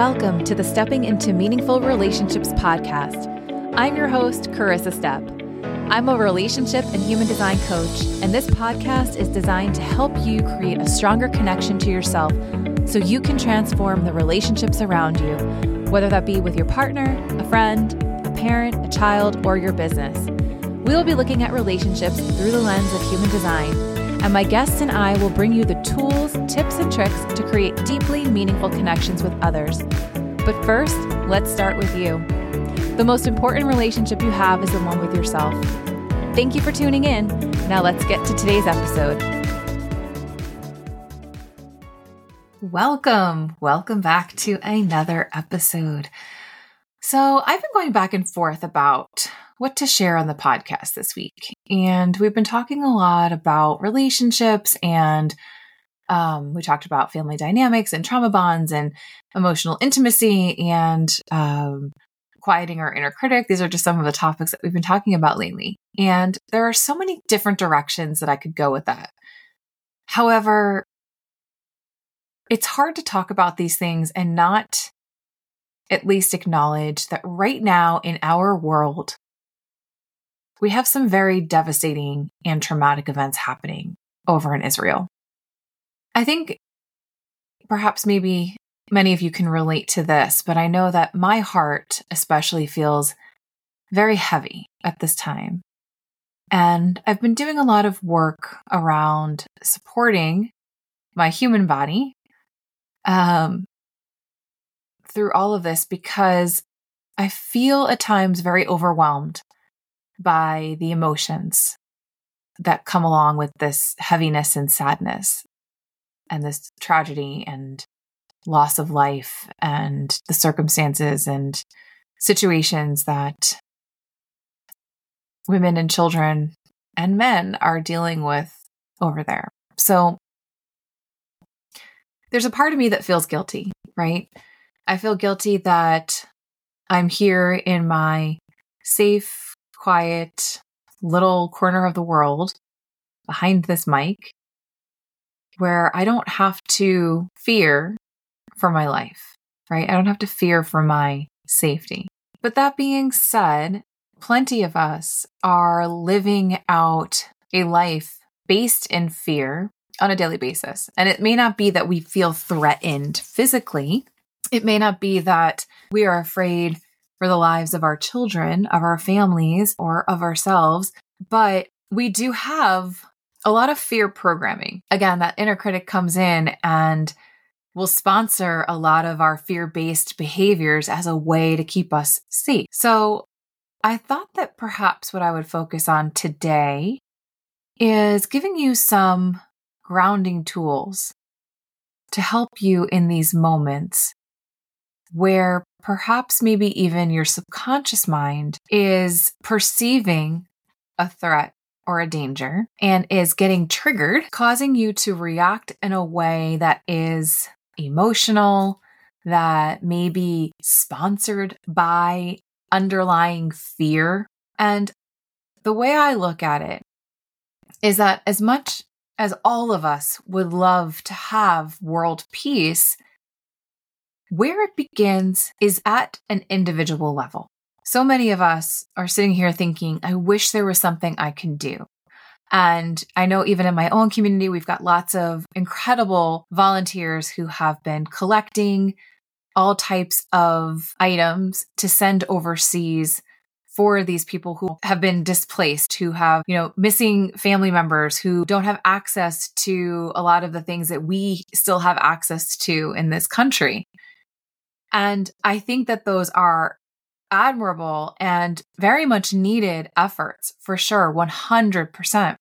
Welcome to the Stepping into Meaningful Relationships podcast. I'm your host, Carissa Stepp. I'm a relationship and human design coach, and this podcast is designed to help you create a stronger connection to yourself so you can transform the relationships around you, whether that be with your partner, a friend, a parent, a child, or your business. We will be looking at relationships through the lens of human design, and my guests and I will bring you the tools, tips, and tricks to create deeply meaningful connections with others. But first, let's start with you. The most important relationship you have is the one with yourself. Thank you for tuning in. Now let's get to today's episode. Welcome. Welcome back to another episode. So, I've been going back and forth about what to share on the podcast this week. And we've been talking a lot about relationships and um, we talked about family dynamics and trauma bonds and emotional intimacy and um, quieting our inner critic. These are just some of the topics that we've been talking about lately. And there are so many different directions that I could go with that. However, it's hard to talk about these things and not at least acknowledge that right now in our world, we have some very devastating and traumatic events happening over in Israel. I think perhaps maybe many of you can relate to this, but I know that my heart especially feels very heavy at this time. And I've been doing a lot of work around supporting my human body um, through all of this because I feel at times very overwhelmed by the emotions that come along with this heaviness and sadness and this tragedy and loss of life and the circumstances and situations that women and children and men are dealing with over there. So there's a part of me that feels guilty, right? I feel guilty that I'm here in my safe, quiet little corner of the world behind this mic where I don't have to fear for my life, right? I don't have to fear for my safety. But that being said, plenty of us are living out a life based in fear on a daily basis. And it may not be that we feel threatened physically, it may not be that we are afraid for the lives of our children, of our families, or of ourselves, but we do have a lot of fear programming. Again, that inner critic comes in and will sponsor a lot of our fear based behaviors as a way to keep us safe. So I thought that perhaps what I would focus on today is giving you some grounding tools to help you in these moments where perhaps maybe even your subconscious mind is perceiving a threat or a danger and is getting triggered, causing you to react in a way that is emotional, that may be sponsored by underlying fear. And the way I look at it is that as much as all of us would love to have world peace, where it begins is at an individual level. So many of us are sitting here thinking, I wish there was something I can do. And I know even in my own community, we've got lots of incredible volunteers who have been collecting all types of items to send overseas for these people who have been displaced, who have, you know, missing family members, who don't have access to a lot of the things that we still have access to in this country. And I think that those are admirable and very much needed efforts for sure, 100%.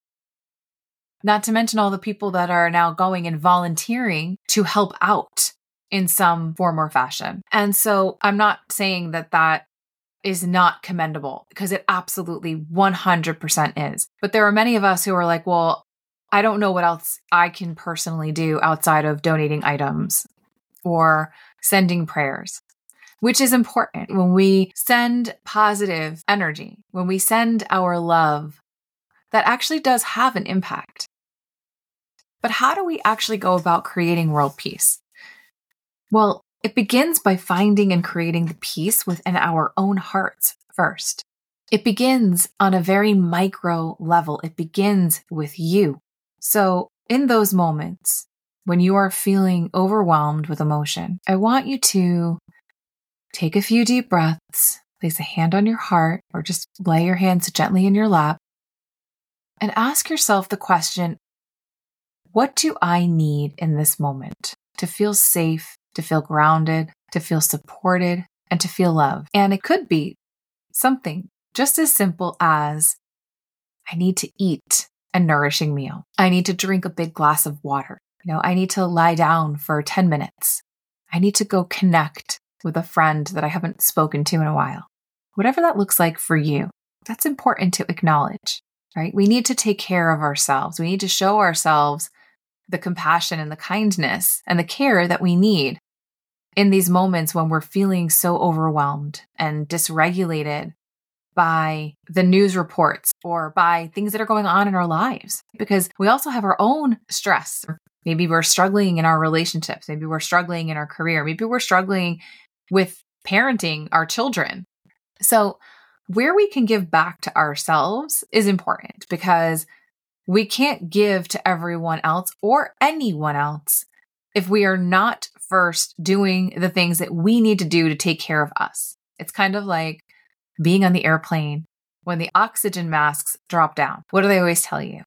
Not to mention all the people that are now going and volunteering to help out in some form or fashion. And so I'm not saying that that is not commendable because it absolutely 100% is. But there are many of us who are like, well, I don't know what else I can personally do outside of donating items or sending prayers which is important when we send positive energy, when we send our love, that actually does have an impact. But how do we actually go about creating world peace? Well, It begins by finding and creating the peace within our own hearts first. It begins on a very micro level. It begins with you. So, in those moments when you are feeling overwhelmed with emotion, I want you to take a few deep breaths, place a hand on your heart, or just lay your hands gently in your lap, and ask yourself the question What do I need in this moment to feel safe, to feel grounded, to feel supported, and to feel loved? And it could be something just as simple as I need to eat a nourishing meal. I need to drink a big glass of water. You know, I need to lie down for 10 minutes. I need to go connect with a friend that I haven't spoken to in a while. Whatever that looks like for you, that's important to acknowledge, right? We need to take care of ourselves. We need to show ourselves the compassion and the kindness and the care that we need in these moments when we're feeling so overwhelmed and dysregulated by the news reports or by things that are going on in our lives because we also have our own stress. Maybe we're struggling in our relationships. Maybe we're struggling in our career. Maybe we're struggling with parenting our children. So, where we can give back to ourselves is important because we can't give to everyone else or anyone else if we are not first doing the things that we need to do to take care of us. It's kind of like being on the airplane when the oxygen masks drop down. What do they always tell you?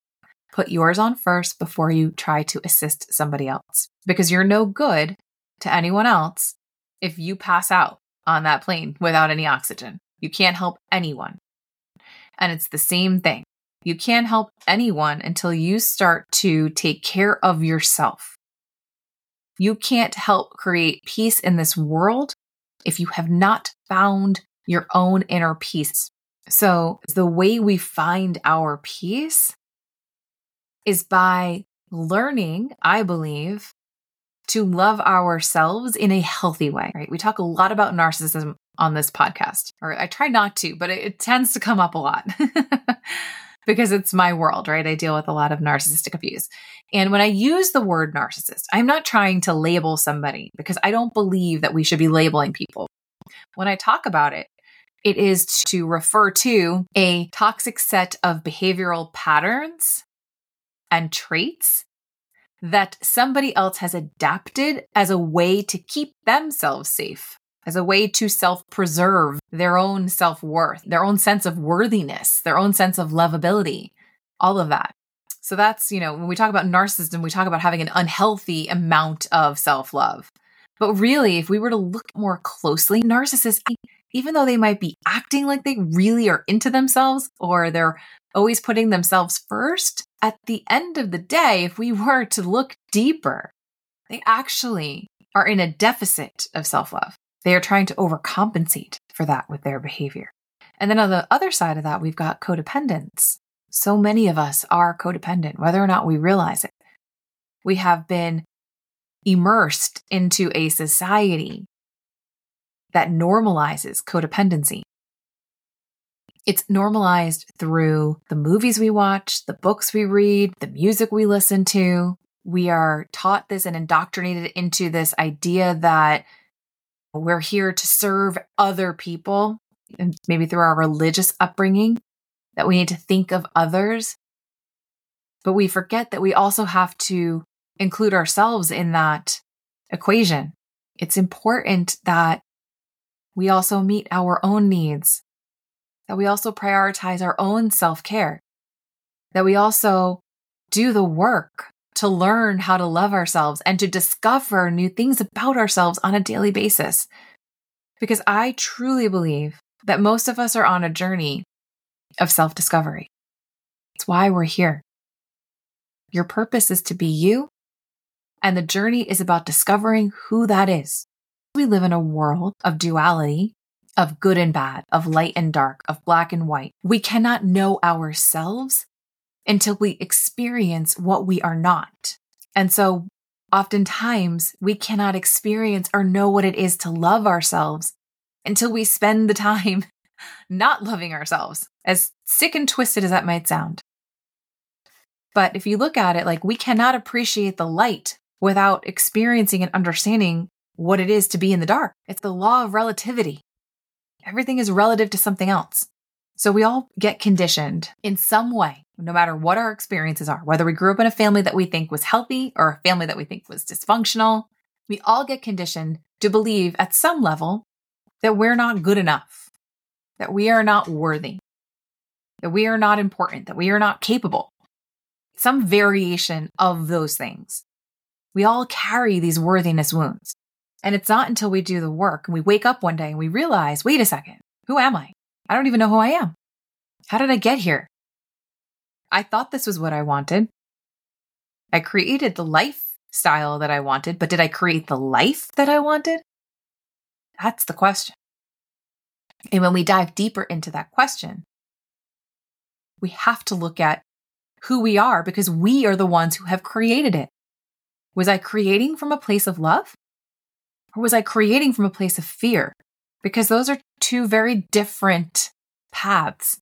Put yours on first before you try to assist somebody else because you're no good to anyone else if you pass out on that plane without any oxygen. You can't help anyone. And it's the same thing. You can't help anyone until you start to take care of yourself. You can't help create peace in this world if you have not found your own inner peace. So, the way we find our peace is by learning, I believe, to love ourselves in a healthy way, right? We talk a lot about narcissism on this podcast, or I try not to, but it, it tends to come up a lot because it's my world, right? I deal with a lot of narcissistic abuse. And when I use the word narcissist, I'm not trying to label somebody because I don't believe that we should be labeling people. When I talk about it, it is to refer to a toxic set of behavioral patterns and traits that somebody else has adapted as a way to keep themselves safe, as a way to self preserve their own self worth, their own sense of worthiness, their own sense of lovability, all of that. So that's, you know, when we talk about narcissism, we talk about having an unhealthy amount of self love. But really, if we were to look more closely, narcissists even though they might be acting like they really are into themselves or they're always putting themselves first, at the end of the day, if we were to look deeper, they actually are in a deficit of self love. They are trying to overcompensate for that with their behavior. And then on the other side of that, we've got codependence. So many of us are codependent, whether or not we realize it. We have been immersed into a society that normalizes codependency. It's normalized through the movies we watch, the books we read, the music we listen to. We are taught this and indoctrinated into this idea that we're here to serve other people, and maybe through our religious upbringing, that we need to think of others. But we forget that we also have to include ourselves in that equation. It's important that we also meet our own needs, that we also prioritize our own self care, that we also do the work to learn how to love ourselves and to discover new things about ourselves on a daily basis. Because I truly believe that most of us are on a journey of self discovery. It's why we're here. Your purpose is to be you, and the journey is about discovering who that is. We live in a world of duality, of good and bad, of light and dark, of black and white. We cannot know ourselves until we experience what we are not. And so oftentimes we cannot experience or know what it is to love ourselves until we spend the time not loving ourselves, as sick and twisted as that might sound. But if you look at it like we cannot appreciate the light without experiencing and understanding what it is to be in the dark. It's the law of relativity. Everything is relative to something else. So we all get conditioned in some way, no matter what our experiences are, whether we grew up in a family that we think was healthy or a family that we think was dysfunctional. We all get conditioned to believe at some level that we're not good enough, that we are not worthy, that we are not important, that we are not capable. Some variation of those things. We all carry these worthiness wounds. And it's not until we do the work and we wake up one day and we realize, wait a second, who am I? I don't even know who I am. How did I get here? I thought this was what I wanted. I created the lifestyle that I wanted, but did I create the life that I wanted? That's the question. And when we dive deeper into that question, we have to look at who we are because we are the ones who have created it. Was I creating from a place of love? Or was I creating from a place of fear? Because those are two very different paths.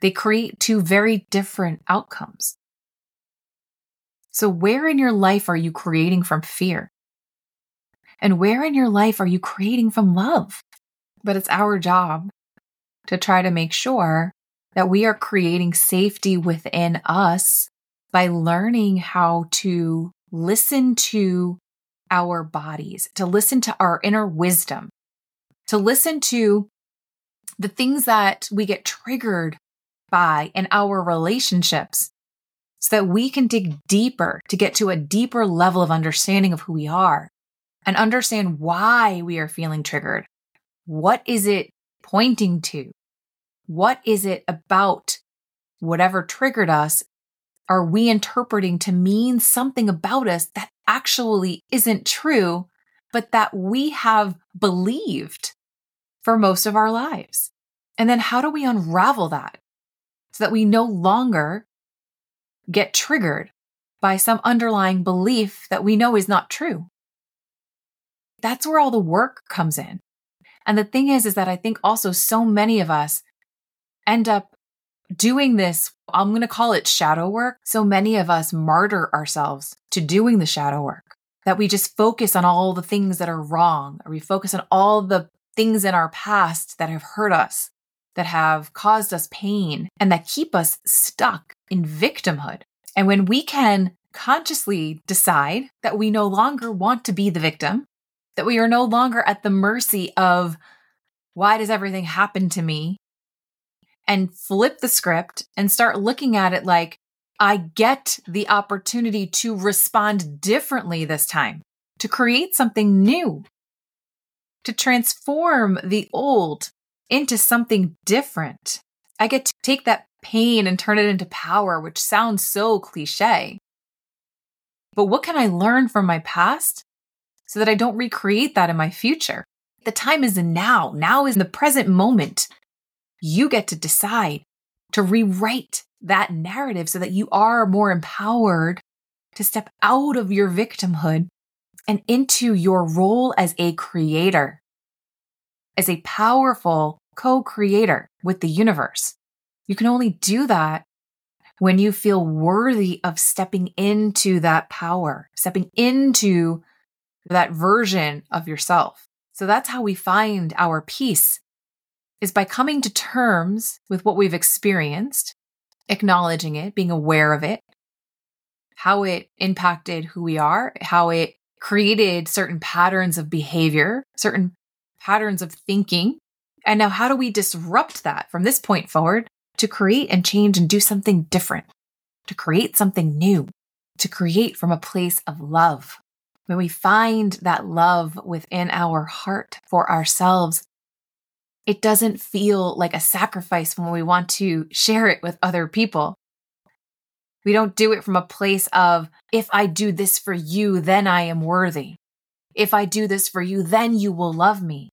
They create two very different outcomes. So, where in your life are you creating from fear? And where in your life are you creating from love? But it's our job to try to make sure that we are creating safety within us by learning how to listen to our bodies, to listen to our inner wisdom, to listen to the things that we get triggered by in our relationships so that we can dig deeper to get to a deeper level of understanding of who we are and understand why we are feeling triggered. What is it pointing to? What is it about whatever triggered us? Are we interpreting to mean something about us that actually isn't true, but that we have believed for most of our lives? And then how do we unravel that so that we no longer get triggered by some underlying belief that we know is not true? That's where all the work comes in. And the thing is, is that I think also so many of us end up doing this. I'm going to call it shadow work. So many of us martyr ourselves to doing the shadow work that we just focus on all the things that are wrong, or we focus on all the things in our past that have hurt us, that have caused us pain, and that keep us stuck in victimhood. And when we can consciously decide that we no longer want to be the victim, that we are no longer at the mercy of why does everything happen to me? And flip the script and start looking at it like, I get the opportunity to respond differently this time, to create something new, to transform the old into something different. I get to take that pain and turn it into power, which sounds so cliche. But what can I learn from my past so that I don't recreate that in my future? The time is now. Now is the present moment. You get to decide to rewrite that narrative so that you are more empowered to step out of your victimhood and into your role as a creator, as a powerful co creator with the universe. You can only do that when you feel worthy of stepping into that power, stepping into that version of yourself. So that's how we find our peace is by coming to terms with what we've experienced acknowledging it, being aware of it, how it impacted who we are, how it created certain patterns of behavior, certain patterns of thinking. And now, how do we disrupt that from this point forward to create and change and do something different, to create something new, to create from a place of love? When we find that love within our heart for ourselves, it doesn't feel like a sacrifice when we want to share it with other people. We don't do it from a place of, if I do this for you, then I am worthy. If I do this for you, then you will love me.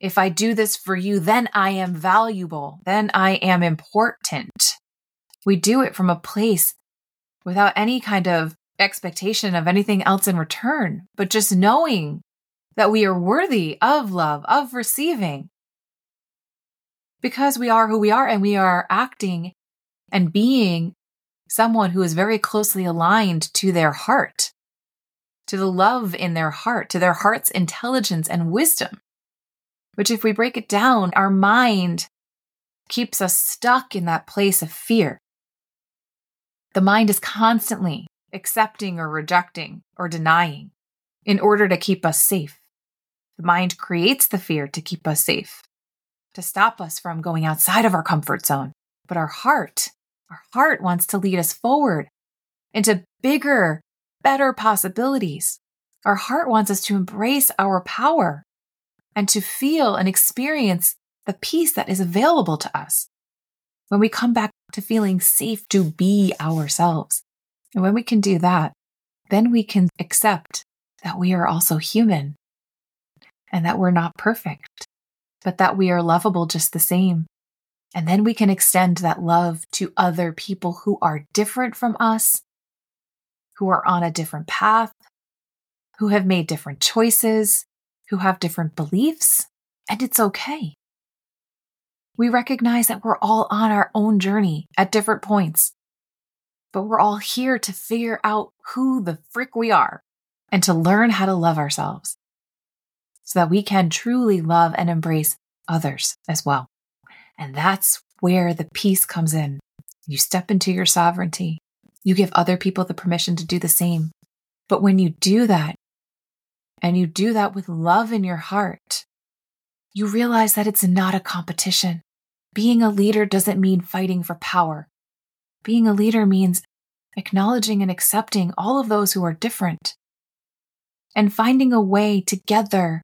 If I do this for you, then I am valuable. Then I am important. We do it from a place without any kind of expectation of anything else in return, but just knowing that we are worthy of love, of receiving. Because we are who we are and we are acting and being someone who is very closely aligned to their heart. to the love in their heart, to their heart's intelligence and wisdom. Which, if we break it down, our mind keeps us stuck in that place of fear. The mind is constantly accepting or rejecting or denying in order to keep us safe. The mind creates the fear to keep us safe, to stop us from going outside of our comfort zone. But our heart, our heart wants to lead us forward into bigger, better possibilities. Our heart wants us to embrace our power and to feel and experience the peace that is available to us when we come back to feeling safe to be ourselves. And when we can do that, then we can accept that we are also human and that we're not perfect, but that we are lovable just the same. And then we can extend that love to other people who are different from us who are on a different path, who have made different choices, who have different beliefs, and it's okay. We recognize that we're all on our own journey at different points, but we're all here to figure out who the frick we are and to learn how to love ourselves so that we can truly love and embrace others as well. And that's where the peace comes in. You step into your sovereignty. You give other people the permission to do the same. But when you do that, and you do that with love in your heart, you realize that it's not a competition. Being a leader doesn't mean fighting for power. Being a leader means acknowledging and accepting all of those who are different and finding a way together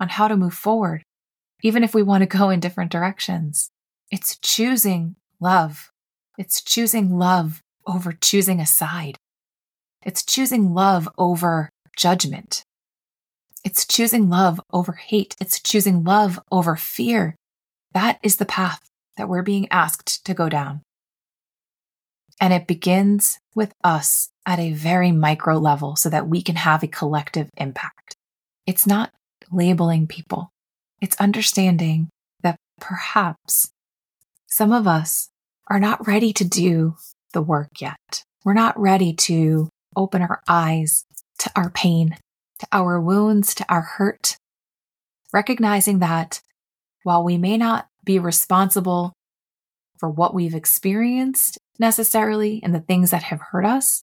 on how to move forward, even if we want to go in different directions. It's choosing love. It's choosing love over choosing a side. It's choosing love over judgment. It's choosing love over hate. It's choosing love over fear. That is the path that we're being asked to go down. And it begins with us at a very micro level so that we can have a collective impact. It's not labeling people, it's understanding that perhaps some of us are not ready to do the work yet. We're not ready to open our eyes to our pain, to our wounds, to our hurt. Recognizing that while we may not be responsible for what we've experienced necessarily and the things that have hurt us,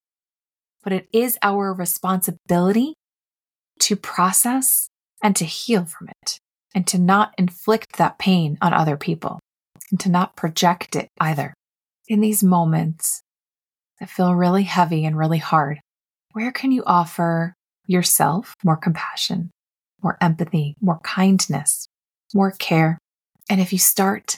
but it is our responsibility to process and to heal from it and to not inflict that pain on other people and to not project it either in these moments that feel really heavy and really hard, where can you offer yourself more compassion, more empathy, more kindness, more care? And if you start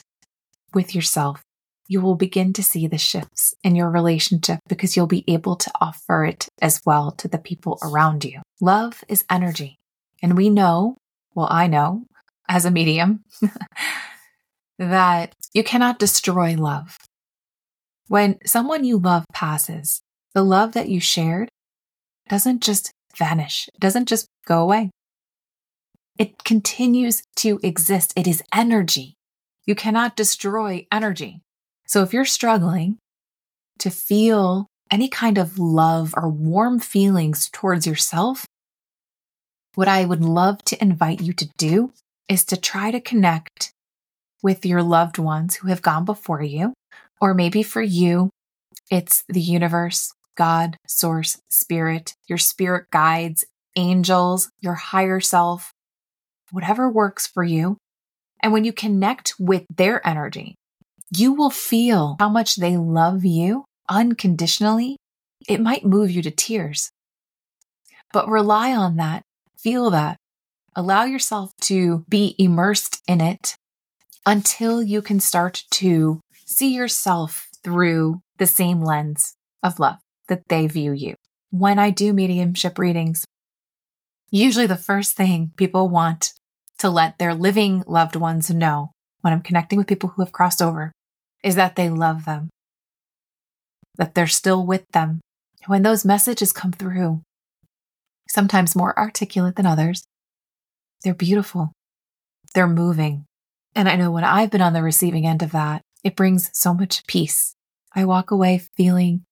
with yourself, you will begin to see the shifts in your relationship because you'll be able to offer it as well to the people around you. Love is energy. And we know, well, I know as a medium, that you cannot destroy love. When someone you love passes, the love that you shared doesn't just vanish, it doesn't just go away. It continues to exist. It is energy. You cannot destroy energy. So if you're struggling to feel any kind of love or warm feelings towards yourself, what I would love to invite you to do is to try to connect with your loved ones who have gone before you or maybe for you, it's the universe, God, source, spirit, your spirit guides, angels, your higher self, whatever works for you. And when you connect with their energy, you will feel how much they love you unconditionally. It might move you to tears, but rely on that, feel that, allow yourself to be immersed in it until you can start to see yourself through the same lens of love that they view you. When I do mediumship readings, usually the first thing people want to let their living loved ones know when I'm connecting with people who have crossed over is that they love them, that they're still with them. When those messages come through, sometimes more articulate than others, they're beautiful, they're moving. And I know when I've been on the receiving end of that, it brings so much peace. I walk away feeling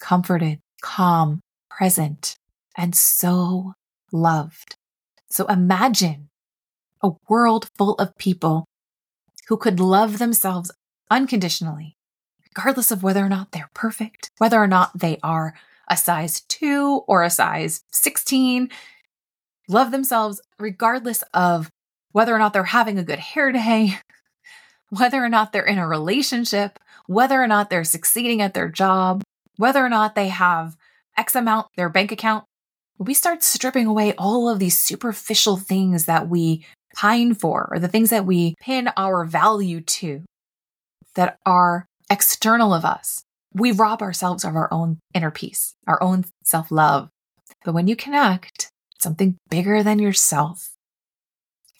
comforted, calm, present, and so loved. So imagine a world full of people who could love themselves unconditionally, regardless of whether or not they're perfect, whether or not they are a size two or a size 16, love themselves regardless of whether or not they're having a good hair day, whether or not they're in a relationship, whether or not they're succeeding at their job, whether or not they have X amount their bank account. We start stripping away all of these superficial things that we pine for or the things that we pin our value to that are external of us. We rob ourselves of our own inner peace, our own self love. But when you connect something bigger than yourself,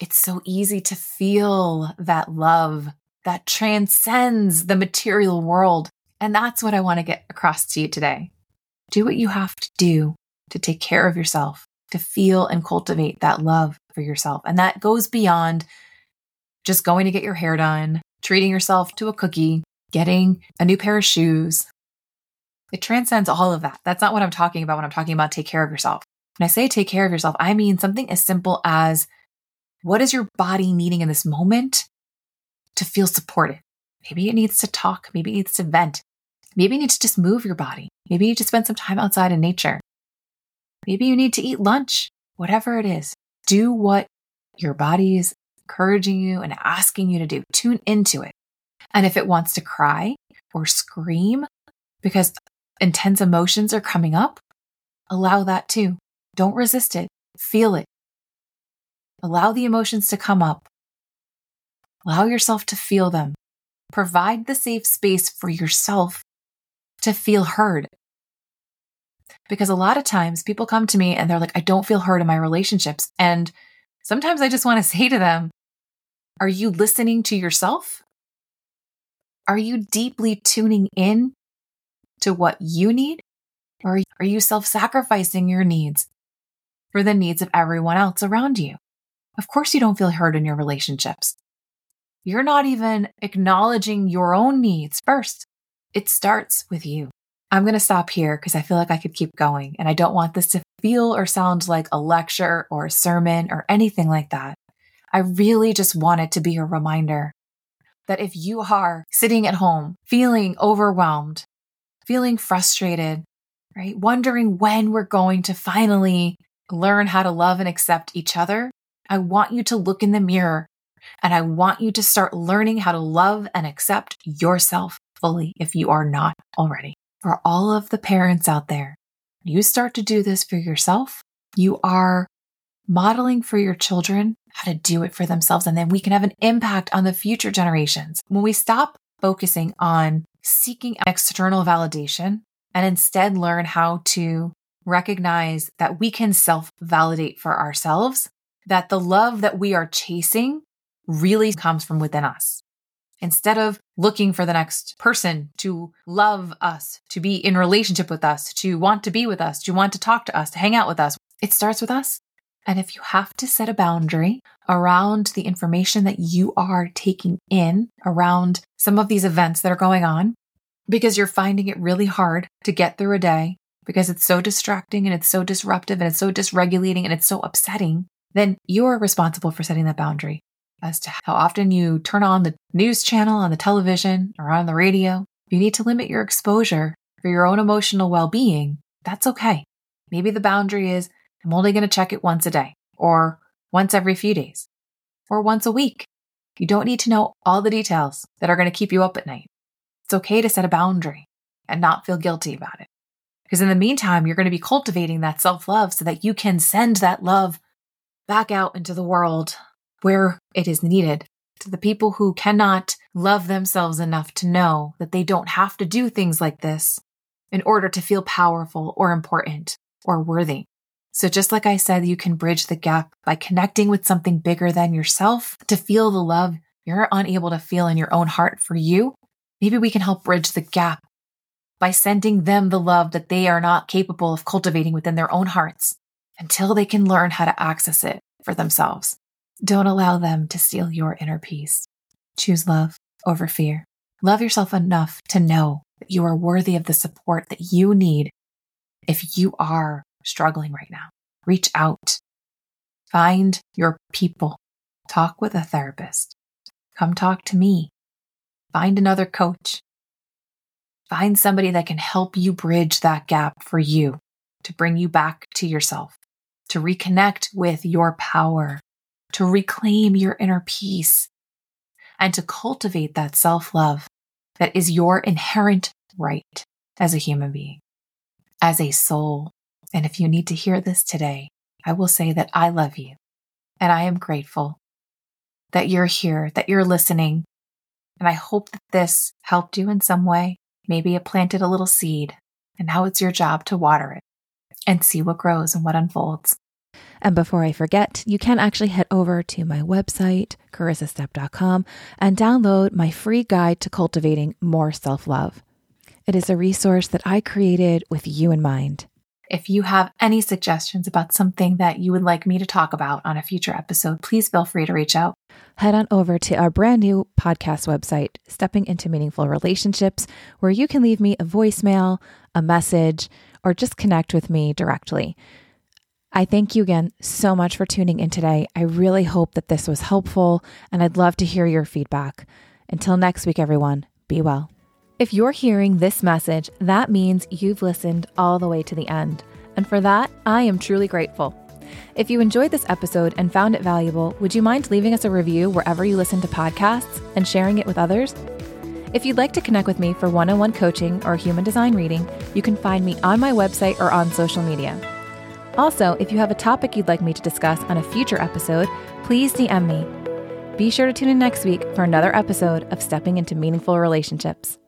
it's so easy to feel that love that transcends the material world. And that's what I want to get across to you today. Do what you have to do to take care of yourself, to feel and cultivate that love for yourself. And that goes beyond just going to get your hair done, treating yourself to a cookie, getting a new pair of shoes. It transcends all of that. That's not what I'm talking about when I'm talking about take care of yourself. When I say take care of yourself, I mean something as simple as what is your body needing in this moment to feel supported? Maybe it needs to talk. Maybe it needs to vent. Maybe you need to just move your body. Maybe you need to spend some time outside in nature. Maybe you need to eat lunch, whatever it is. Do what your body is encouraging you and asking you to do. Tune into it. And if it wants to cry or scream because intense emotions are coming up, allow that too. Don't resist it. Feel it. Allow the emotions to come up. Allow yourself to feel them. Provide the safe space for yourself to feel heard. Because a lot of times people come to me and they're like, I don't feel heard in my relationships. And sometimes I just want to say to them, Are you listening to yourself? Are you deeply tuning in to what you need? Or are you self sacrificing your needs for the needs of everyone else around you? Of course, you don't feel heard in your relationships. You're not even acknowledging your own needs first. It starts with you. I'm going to stop here because I feel like I could keep going and I don't want this to feel or sound like a lecture or a sermon or anything like that. I really just want it to be a reminder that if you are sitting at home feeling overwhelmed, feeling frustrated, right, wondering when we're going to finally learn how to love and accept each other, I want you to look in the mirror and I want you to start learning how to love and accept yourself fully if you are not already. For all of the parents out there, you start to do this for yourself, you are modeling for your children how to do it for themselves. And then we can have an impact on the future generations. When we stop focusing on seeking external validation and instead learn how to recognize that we can self validate for ourselves, that the love that we are chasing really comes from within us. Instead of looking for the next person to love us, to be in relationship with us, to want to be with us, to want to talk to us, to hang out with us, it starts with us. And if you have to set a boundary around the information that you are taking in around some of these events that are going on, because you're finding it really hard to get through a day because it's so distracting and it's so disruptive and it's so dysregulating and it's so upsetting, then you're responsible for setting that boundary as to how often you turn on the news channel on the television or on the radio. You need to limit your exposure for your own emotional well being, that's okay. Maybe the boundary is I'm only going to check it once a day, or once every few days, or once a week. You don't need to know all the details that are going to keep you up at night. It's okay to set a boundary and not feel guilty about it. Because in the meantime, you're going to be cultivating that self love so that you can send that love back out into the world where it is needed to the people who cannot love themselves enough to know that they don't have to do things like this in order to feel powerful or important or worthy. So just like I said, you can bridge the gap by connecting with something bigger than yourself to feel the love you're unable to feel in your own heart for you. Maybe we can help bridge the gap by sending them the love that they are not capable of cultivating within their own hearts until they can learn how to access it for themselves. Don't allow them to steal your inner peace. Choose love over fear. Love yourself enough to know that you are worthy of the support that you need if you are struggling right now. Reach out. Find your people. Talk with a therapist. Come talk to me. Find another coach. Find somebody that can help you bridge that gap for you to bring you back to yourself, to reconnect with your power, to reclaim your inner peace, and to cultivate that self love that is your inherent right as a human being, as a soul. And if you need to hear this today, I will say that I love you and I am grateful that you're here, that you're listening. And I hope that this helped you in some way. Maybe it planted a little seed, and now it's your job to water it and see what grows and what unfolds. And before I forget, you can actually head over to my website, carissastepp.com, and download my free guide to cultivating more self love. It is a resource that I created with you in mind. If you have any suggestions about something that you would like me to talk about on a future episode, please feel free to reach out. Head on over to our brand new podcast website, Stepping into Meaningful Relationships, where you can leave me a voicemail, a message, or just connect with me directly. I thank you again so much for tuning in today. I really hope that this was helpful, and I'd love to hear your feedback. Until next week, everyone, be well. If you're hearing this message, that means you've listened all the way to the end. And for that, I am truly grateful. If you enjoyed this episode and found it valuable, would you mind leaving us a review wherever you listen to podcasts and sharing it with others? If you'd like to connect with me for one on one coaching or human design reading, you can find me on my website or on social media. Also, if you have a topic you'd like me to discuss on a future episode, please DM me. Be sure to tune in next week for another episode of Stepping into Meaningful Relationships.